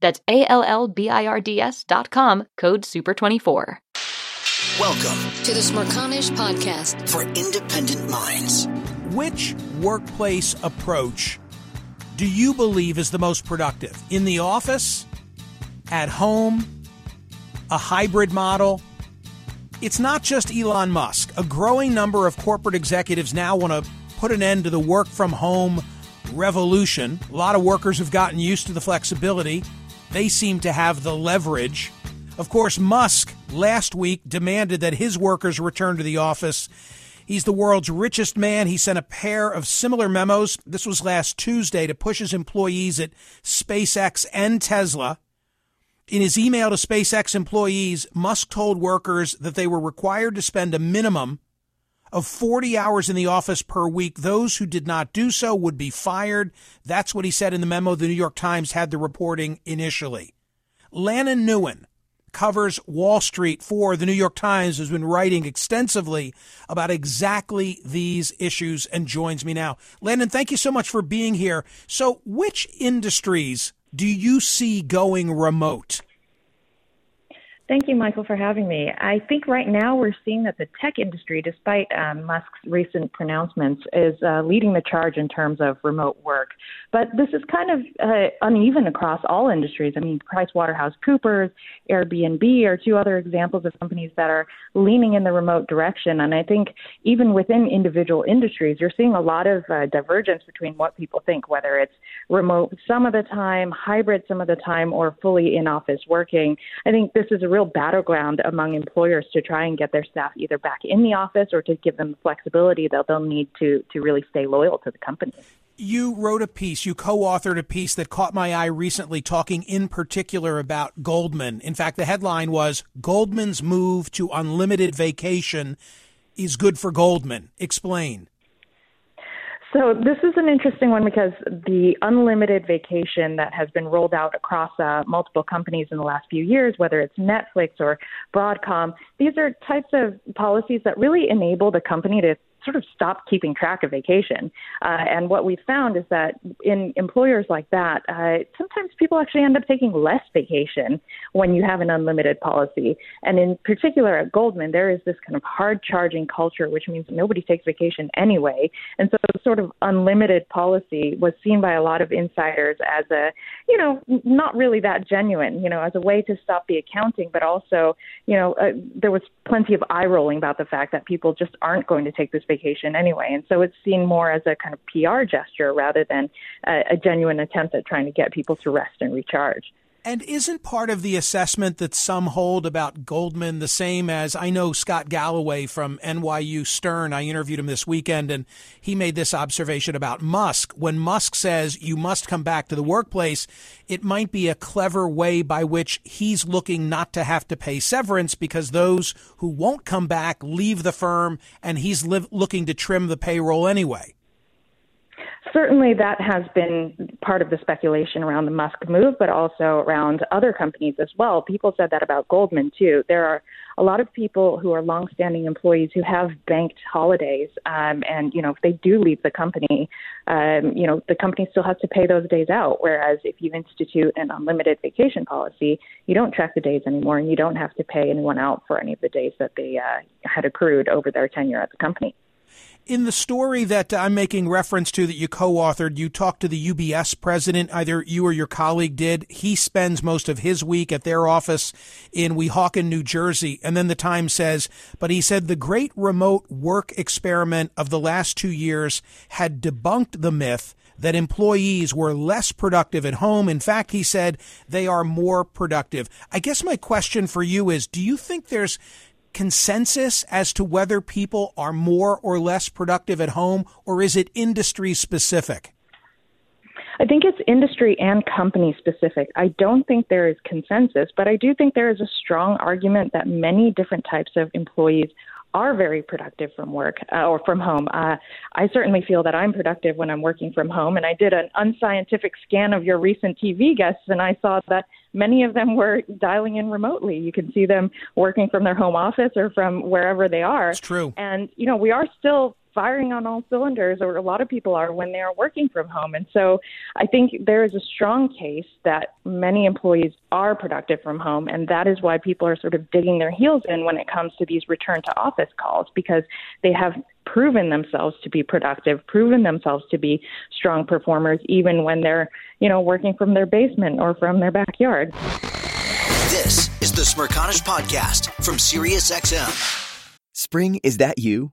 That's A L L B I R D S dot com, code SUPER24. Welcome to the Smerconish Podcast. for independent minds. Which workplace approach do you believe is the most productive? In the office? At home? A hybrid model? It's not just Elon Musk. A growing number of corporate executives now want to put an end to the work from home revolution. A lot of workers have gotten used to the flexibility. They seem to have the leverage. Of course, Musk last week demanded that his workers return to the office. He's the world's richest man. He sent a pair of similar memos. This was last Tuesday to push his employees at SpaceX and Tesla. In his email to SpaceX employees, Musk told workers that they were required to spend a minimum of 40 hours in the office per week. Those who did not do so would be fired. That's what he said in the memo. The New York Times had the reporting initially. Lananh Nguyen covers Wall Street for the New York Times, has been writing extensively about exactly these issues and joins me now. Lananh, thank you so much for being here. So, which industries do you see going remote? Thank you, Michael, for having me. I think right now we're seeing that the tech industry, despite um, Musk's recent pronouncements, is uh, leading the charge in terms of remote work. But this is kind of uh, uneven across all industries. I mean, PricewaterhouseCoopers, Airbnb are two other examples of companies that are leaning in the remote direction. And I think even within individual industries, you're seeing a lot of uh, divergence between what people think, whether it's remote some of the time, hybrid some of the time, or fully in office working. I think this is a real battleground among employers to try and get their staff either back in the office or to give them the flexibility that they'll need to to really stay loyal to the company. You wrote a piece, you co authored a piece that caught my eye recently, talking in particular about Goldman. In fact, the headline was Goldman's move to unlimited vacation is good for Goldman. Explain. So this is an interesting one because the unlimited vacation that has been rolled out across uh, multiple companies in the last few years, whether it's Netflix or Broadcom, these are types of policies that really enable the company to sort of stopped keeping track of vacation. Uh, and what we found is that in employers like that, uh, sometimes people actually end up taking less vacation when you have an unlimited policy. And in particular at Goldman, there is this kind of hard charging culture, which means nobody takes vacation anyway. And so, sort of unlimited policy was seen by a lot of insiders as a, you know, not really that genuine, you know, as a way to stop the accounting, but also, you know, uh, there was plenty of eye rolling about the fact that people just aren't going to take this vacation anyway. And so it's seen more as a kind of PR gesture rather than a, a genuine attempt at trying to get people to rest and recharge. And isn't part of the assessment that some hold about Goldman the same as I know Scott Galloway from NYU Stern? I interviewed him this weekend and he made this observation about Musk. When Musk says you must come back to the workplace, it might be a clever way by which he's looking not to have to pay severance because those who won't come back leave the firm and he's looking to trim the payroll anyway. Certainly, that has been part of the speculation around the Musk move, but also around other companies as well. People said that about Goldman, too. There are a lot of people who are longstanding employees who have banked holidays, um, and, you know, if they do leave the company, um, you know, the company still has to pay those days out. Whereas if you institute an unlimited vacation policy, you don't track the days anymore, and you don't have to pay anyone out for any of the days that they uh, had accrued over their tenure at the company. In the story that I'm making reference to that you co-authored, you talked to the UBS president. Either you or your colleague did. He spends most of his week at their office in Weehawken, New Jersey, and then the Times says, but he said the great remote work experiment of the last two years had debunked the myth that employees were less productive at home. In fact, he said they are more productive. I guess my question for you is do you think there's consensus as to whether people are more or less productive at home, or is it industry specific? I think it's industry and company specific. I don't think there is consensus, but I do think there is a strong argument that many different types of employees are very productive from work uh, or from home. Uh, I certainly feel that I'm productive when I'm working from home. And I did an unscientific scan of your recent TV guests, and I saw that many of them were dialing in remotely. You can see them working from their home office or from wherever they are. It's true. And, you know, we are still firing on all cylinders, or a lot of people are when they are working from home. And so I think there is a strong case that many employees are productive from home, and that is why people are sort of digging their heels in when it comes to these return to office calls because they have proven themselves to be productive, proven themselves to be strong performers, even when they're, you know, working from their basement or from their backyard. This is the Smerconish Podcast from SiriusXM. Spring, is that you?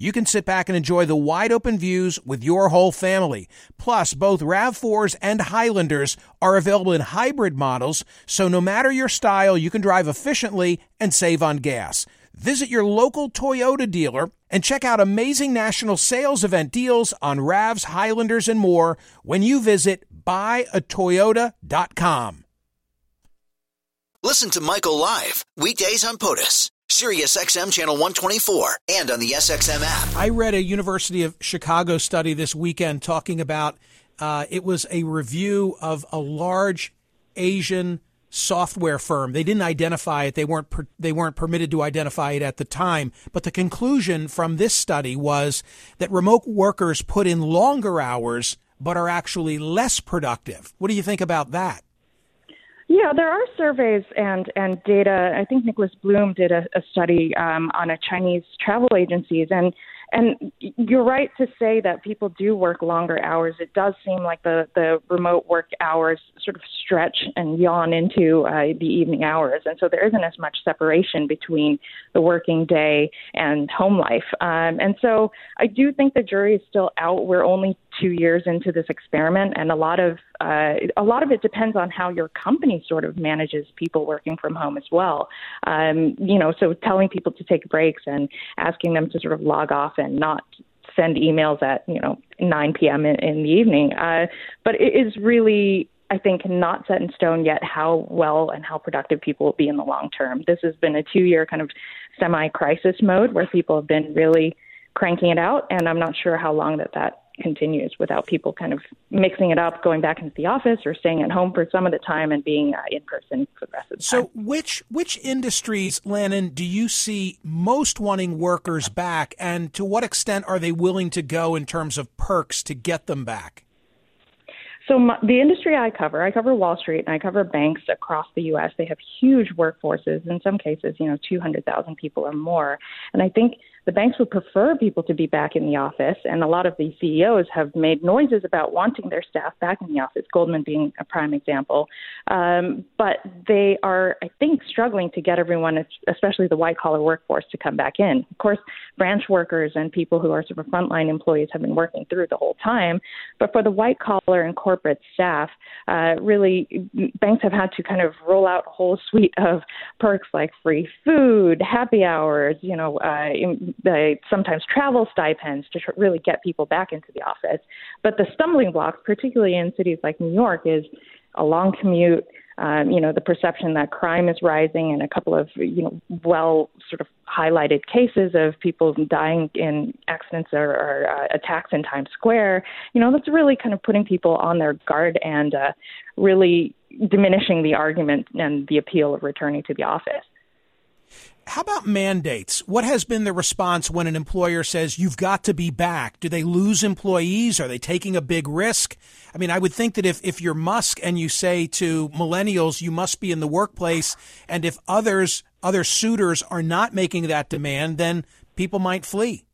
You can sit back and enjoy the wide open views with your whole family. Plus, both RAV4s and Highlanders are available in hybrid models, so no matter your style, you can drive efficiently and save on gas. Visit your local Toyota dealer and check out amazing national sales event deals on RAVs, Highlanders, and more when you visit buyatoyota.com. Listen to Michael live weekdays on POTUS, SiriusXM channel 124, and on the SXM app. I read a University of Chicago study this weekend talking about uh, it was a review of a large Asian software firm. They didn't identify it. They weren't per, they weren't permitted to identify it at the time. But the conclusion from this study was that remote workers put in longer hours but are actually less productive. What do you think about that? Yeah, there are surveys and, and data. I think Nicholas Bloom did a, a study um, on a Chinese travel agencies, and and you're right to say that people do work longer hours. It does seem like the, the remote work hours sort of stretch and yawn into uh, the evening hours. And so there isn't as much separation between the working day and home life. Um, and so I do think the jury is still out. We're only two years into this experiment, and a lot of uh, a lot of it depends on how your company sort of manages people working from home as well. Um, you know, so telling people to take breaks and asking them to sort of log off and not send emails at you know 9 p.m. in, in the evening. Uh, but it is really I think, not set in stone yet how well and how productive people will be in the long term. This has been a two year kind of semi crisis mode where people have been really cranking it out, and I'm not sure how long that that continues without people kind of mixing it up, going back into the office or staying at home for some of the time and being uh, in person for the rest of the so time. So, which which industries, Lananh, do you see most wanting workers back, and to what extent are they willing to go in terms of perks to get them back? So my, the industry I cover, I cover Wall Street and I cover banks across the U.S. They have huge workforces. In some cases, you know, 200,000 people or more. And I think the banks would prefer people to be back in the office, and a lot of the CEOs have made noises about wanting their staff back in the office, Goldman being a prime example. Um, but they are, I think, struggling to get everyone, especially the white collar workforce, to come back in. Of course, branch workers and people who are sort of frontline employees have been working through the whole time. But for the white collar and corporate staff, uh, really, banks have had to kind of roll out a whole suite of perks like free food, happy hours, you know, uh, sometimes travel stipends to tr- really get people back into the office. But the stumbling blocks, particularly in cities like New York, is a long commute. Um, you know, the perception that crime is rising, and a couple of you know well sort of highlighted cases of people dying in accidents or, or uh, attacks in Times Square. You know, that's really kind of putting people on their guard and uh, really diminishing the argument and the appeal of returning to the office. How about mandates? What has been the response when an employer says you've got to be back? Do they lose employees? Are they taking a big risk? I mean, I would think that if, if you're Musk and you say to millennials, you must be in the workplace, and if others, other suitors are not making that demand, then people might flee.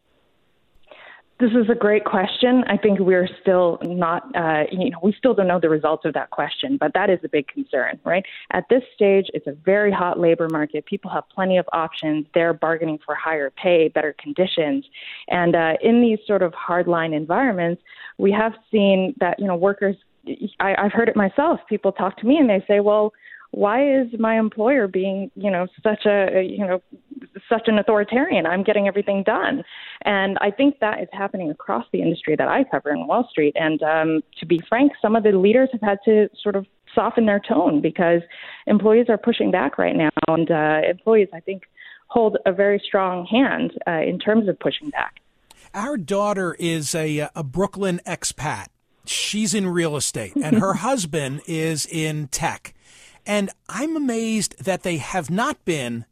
This is a great question. I think we're still not, uh, you know, we still don't know the results of that question, but that is a big concern, right? At this stage, it's a very hot labor market. People have plenty of options. They're bargaining for higher pay, better conditions. And uh, in these sort of hardline environments, we have seen that, you know, workers, I, I've heard it myself. People talk to me and they say, well, why is my employer being you know such a you know such an authoritarian? I'm getting everything done. And i think that is happening across the industry that i cover in wall street. And um, to be frank some of the leaders have had to sort of soften their tone because employees are pushing back right now. And uh, employees i think hold a very strong hand uh, in terms of pushing back. Our daughter is a, a brooklyn expat. She's in real estate. And her husband is in tech and I'm amazed that they have not been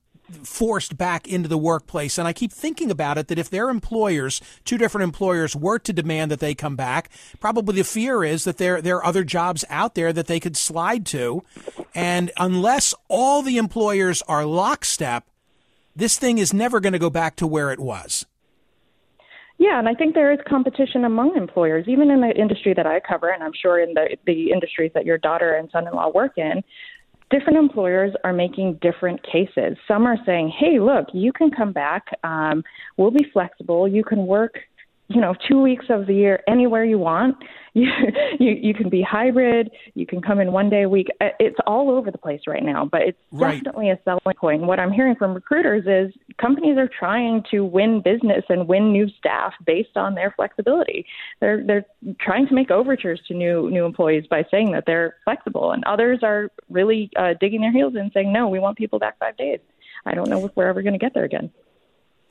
forced back into the workplace. And I keep thinking about it that if their employers, two different employers, were to demand that they come back, probably the fear is that there, there are other jobs out there that they could slide to. And unless all the employers are lockstep, this thing is never going to go back to where it was. Yeah, and I think there is competition among employers, even in the industry that I cover, and I'm sure in the the industries that your daughter and son-in-law work in different employers are making different cases. Some are saying, hey, look, you can come back. Um, we'll be flexible. You can work you know two weeks of the year anywhere you want. You you, you can be hybrid. You can come in one day a week. Uh, it's all over the place right now but it's right. definitely a selling point. What i'm hearing from recruiters is companies are trying to win business and win new staff based on their flexibility. They're they're trying to make overtures to new new employees by saying that they're flexible and others are really uh, digging their heels in saying no we want people back five days. I don't know if we're ever going to get there again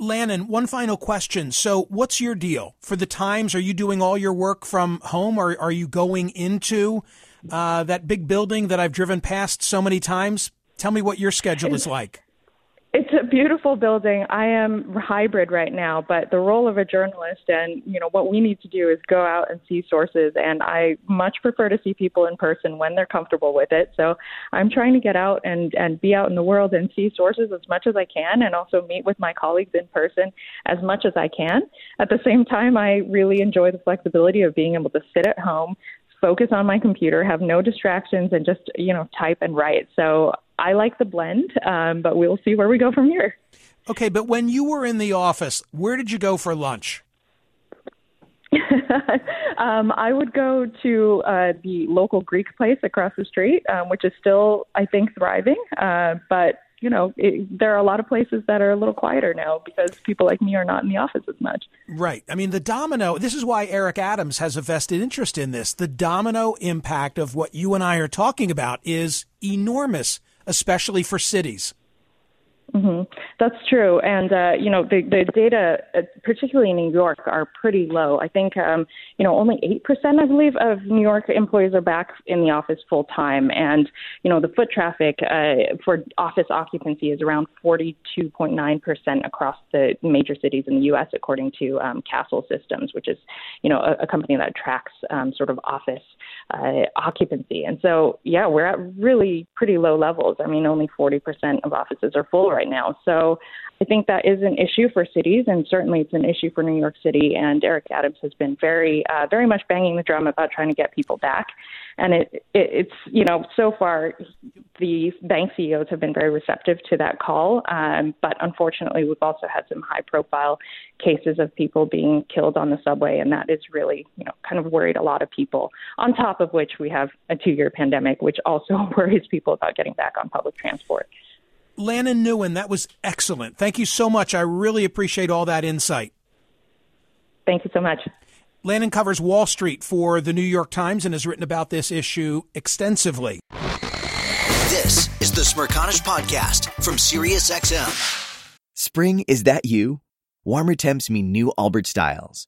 Lananh, one final question. So, what's your deal for the Times? Are you doing all your work from home, or are you going into uh, that big building that I've driven past so many times? Tell me what your schedule is like. It's a beautiful building. I am hybrid right now, but the role of a journalist and, you know, what we need to do is go out and see sources and I much prefer to see people in person when they're comfortable with it. So, I'm trying to get out and and be out in the world and see sources as much as I can and also meet with my colleagues in person as much as I can. At the same time, I really enjoy the flexibility of being able to sit at home, focus on my computer, have no distractions, and just you know type and write. So I like the blend, um, but we'll see where we go from here. Okay, but when you were in the office, where did you go for lunch? um, I would go to uh, the local Greek place across the street, um, which is still, I think, thriving. Uh, but you know, it, there are a lot of places that are a little quieter now because people like me are not in the office as much. Right. I mean, the domino, this is why Eric Adams has a vested interest in this. The domino impact of what you and I are talking about is enormous especially for cities. Mm-hmm. That's true, and uh, you know the the data, uh, particularly in New York, are pretty low. I think um, you know only eight percent, I believe, of New York employees are back in the office full time, and you know the foot traffic uh, for office occupancy is around forty two point nine percent across the major cities in the U.S. according to um, Kastle Systems, which is you know a, a company that tracks um, sort of office uh, occupancy. And so, yeah, we're at really pretty low levels. I mean, only 40% of offices are full right now. So I think that is an issue for cities, and certainly it's an issue for New York City. And Eric Adams has been very, uh, very much banging the drum about trying to get people back. And it, it, it's, you know, so far the bank CEOs have been very receptive to that call. Um, but unfortunately, we've also had some high profile cases of people being killed on the subway, and that is really, you know, kind of worried a lot of people. On top of which, we have a two year pandemic, which also worries people about getting back on public transport. Lananh Nguyen, that was excellent. Thank you so much. I really appreciate all that insight. Thank you so much. Lananh covers Wall Street for the New York Times and has written about this issue extensively. This is the Smerconish Podcast from SiriusXM. Spring, is that you? Warmer temps mean new Allbirds styles.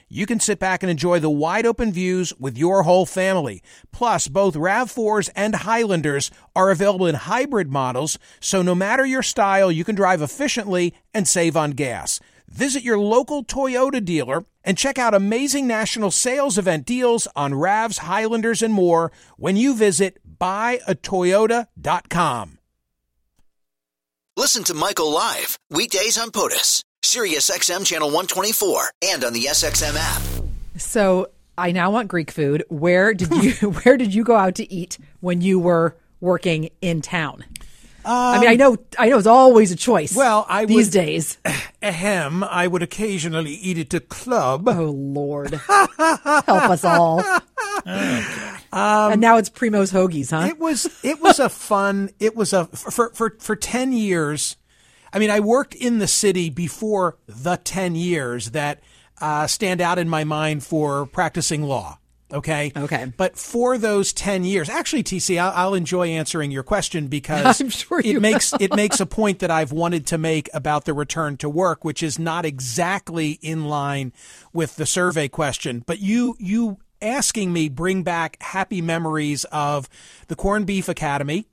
you can sit back and enjoy the wide open views with your whole family. Plus, both RAV4s and Highlanders are available in hybrid models, so no matter your style, you can drive efficiently and save on gas. Visit your local Toyota dealer and check out amazing national sales event deals on RAVs, Highlanders, and more when you visit buyatoyota.com. Listen to Michael live weekdays on POTUS, SiriusXM channel 124, and on the SXM app. So I now want Greek food. Where did you Where did you go out to eat when you were working in town? I mean, I um, know, I know, it's always a choice. Well, I these would- days. Ahem, I would occasionally eat at a club. Oh Lord, help us all. Oh, and um, now it's Primo's Hoagies, huh? It was it was a fun. It was a for for for ten years. I mean, I worked in the city before the ten years that uh, stand out in my mind for practicing law. Okay. Okay. But for those ten years, actually, TC, I'll, I'll enjoy answering your question because sure it makes it makes a point that I've wanted to make about the return to work, which is not exactly in line with the survey question. But you you asking me bring back happy memories of the Corned Beef Academy.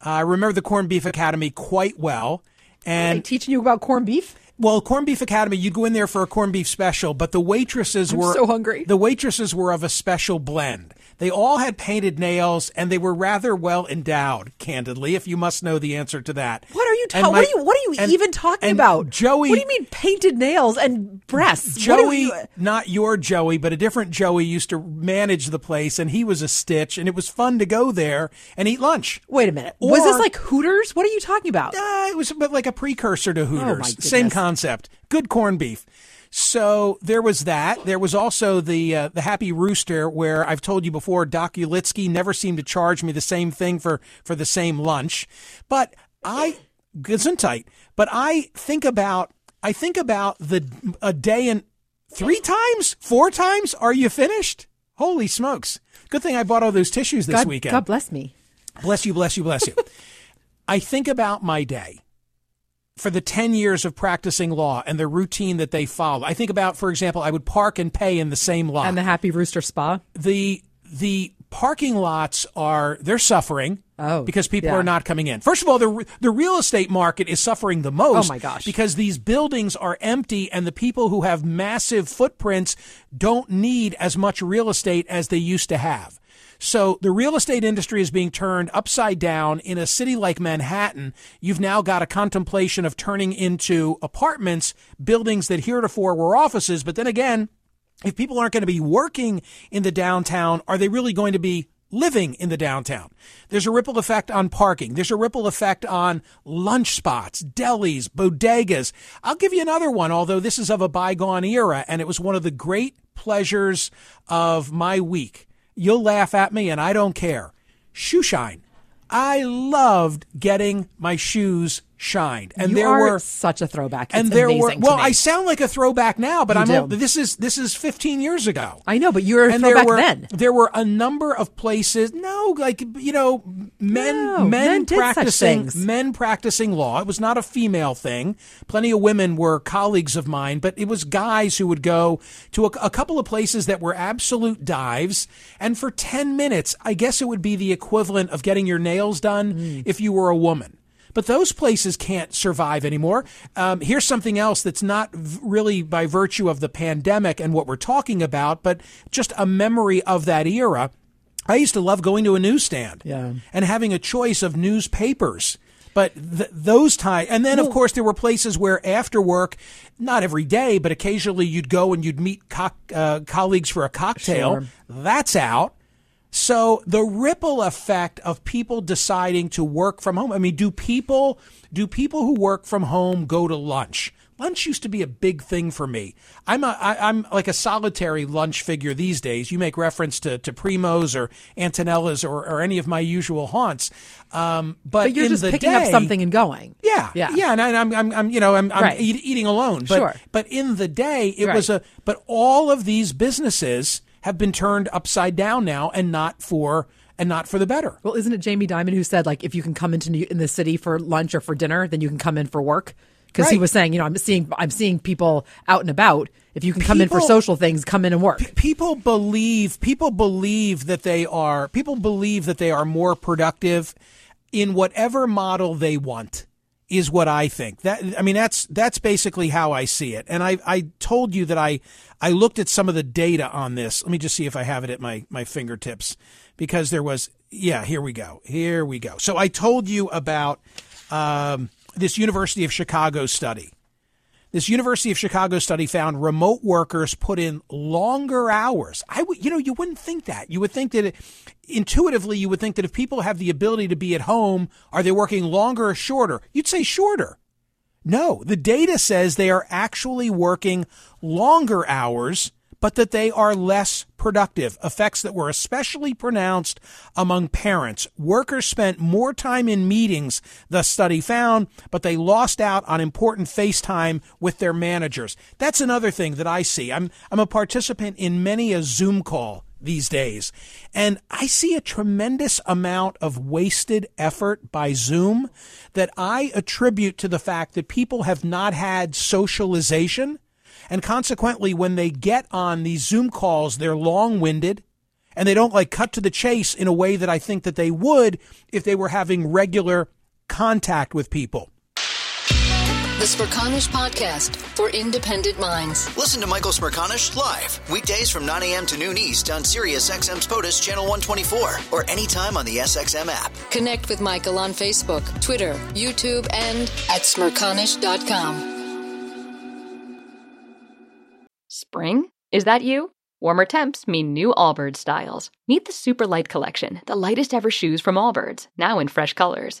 I remember the Corned Beef Academy quite well. And teaching you about corned beef. well, Corned Beef Academy, you'd go in there for a corned beef special, but the waitresses I'm were so hungry. The waitresses were of a special blend. They all had painted nails, and they were rather well endowed. Candidly, if you must know the answer to that. What are you talking? What are you? What are you and- even talking about? Joey? What do you mean painted nails and breasts? Joey, you- not your Joey, but a different Joey used to manage the place, and he was a stitch, and it was fun to go there and eat lunch. Wait a minute. Was this like Hooters? What are you talking about? Uh, it was but like a precursor to Hooters. my Same concept. Good corned beef. So there was that. There was also the uh, the Happy Rooster, where I've told you before, Doc Ulitsky never seemed to charge me the same thing for for the same lunch. But I gesundheit. But I think about I think about the a day and three times, four times. Are you finished? Holy smokes! Good thing I bought all those tissues this God, weekend. God bless me. Bless you, bless you, bless you. I think about my day for the 10 years of practicing law and the routine that they follow. I think about, for example, I would park and pay in the same lot. And the Happy Rooster Spa. the the parking lots are they're suffering. Oh, because people yeah. are not coming in. First of all, the the real estate market is suffering the oh, most. Oh, my gosh. Because these buildings are empty, and the people who have massive footprints don't need as much real estate as they used to have. So the real estate industry is being turned upside down in a city like Manhattan. You've now got a contemplation of turning into apartments, buildings that heretofore were offices. But then again, if people aren't going to be working in the downtown, are they really going to be living in the downtown? There's a ripple effect on parking. There's a ripple effect on lunch spots, delis, bodegas. I'll give you another one, although this is of a bygone era, and it was one of the great pleasures of my week. You'll laugh at me, and I don't care. Shoe shine. I loved getting my shoes shined, and you there were such a throwback. and there were well. I sound like a throwback now, but You I'm old, this is this is 15 years ago. I know, but you were a and there were then. there were a number of places. No, like you know, men No, men, men practicing things. men practicing law. It was not a female thing. Plenty of women were colleagues of mine, but it was guys who would go to a, a couple of places that were absolute dives, and for 10 minutes, I guess it would be the equivalent of getting your nails done Hmm. if you were a woman. But those places can't survive anymore. Um, here's something else that's not v- really by virtue of the pandemic and what we're talking about, but just a memory of that era. I used to love going to a newsstand Yeah. and having a choice of newspapers. But th- those times, and then of course there were places where after work, not every day, but occasionally you'd go and you'd meet co- uh, colleagues for a cocktail. Sure. That's out. So the ripple effect of people deciding to work from home. I mean, do people do people who work from home go to lunch? Lunch used to be a big thing for me. I'm a, I, I'm like a solitary lunch figure these days. You make reference to, to Primo's or Antonella's or, or any of my usual haunts. Um, but, But you're in just the picking up day- something and going. yeah, Yeah. yeah, and I, I'm, I'm, I'm, you know, I'm, I'm Right. eat, eating alone. But, Sure. but in the day, it was a. But all of these businesses have been turned upside down now, and not for and not for the better. Well, isn't it Jamie Dimon who said like if you can come into New- in the city for lunch or for dinner, then you can come in for work? Because he was saying, you know, I'm seeing I'm seeing people out and about. If you can come in for social things, come in and work. people believe people believe that they are people believe that they are more productive in whatever model they want is what I think. That I mean that's that's basically how I see it. And I I told you that I I looked at some of the data on this. Let me just see if I have it at my my fingertips because there was yeah, here we go. Here we go. So I told you about um, this University of Chicago study. This University of Chicago study found remote workers put in longer hours. I would, you know, you wouldn't think that. You would think that it, intuitively, you would think that if people have the ability to be at home, are they working longer or shorter? You'd say shorter. No, the data says they are actually working longer hours, but that they are less productive. Effects that were especially pronounced among parents. Workers spent more time in meetings, the study found, but they lost out on important face time with their managers. That's another thing that I see. I'm, I'm a participant in many a Zoom call these days. And I see a tremendous amount of wasted effort by Zoom that I attribute to the fact that people have not had socialization. And consequently, when they get on these Zoom calls, they're long winded and they don't like cut to the chase in a way that I think that they would if they were having regular contact with people. The Smerconish Podcast for independent minds. Listen to Michael Smerconish live weekdays from 9 a.m. to noon East on Sirius XM's POTUS Channel 124 or anytime on the SXM app. Connect with Michael on Facebook, Twitter, YouTube, and at smerconish.com. Spring? Is that you? Warmer temps mean new Allbirds styles. Meet the Super Light Collection, the lightest ever shoes from Allbirds, now in fresh colors.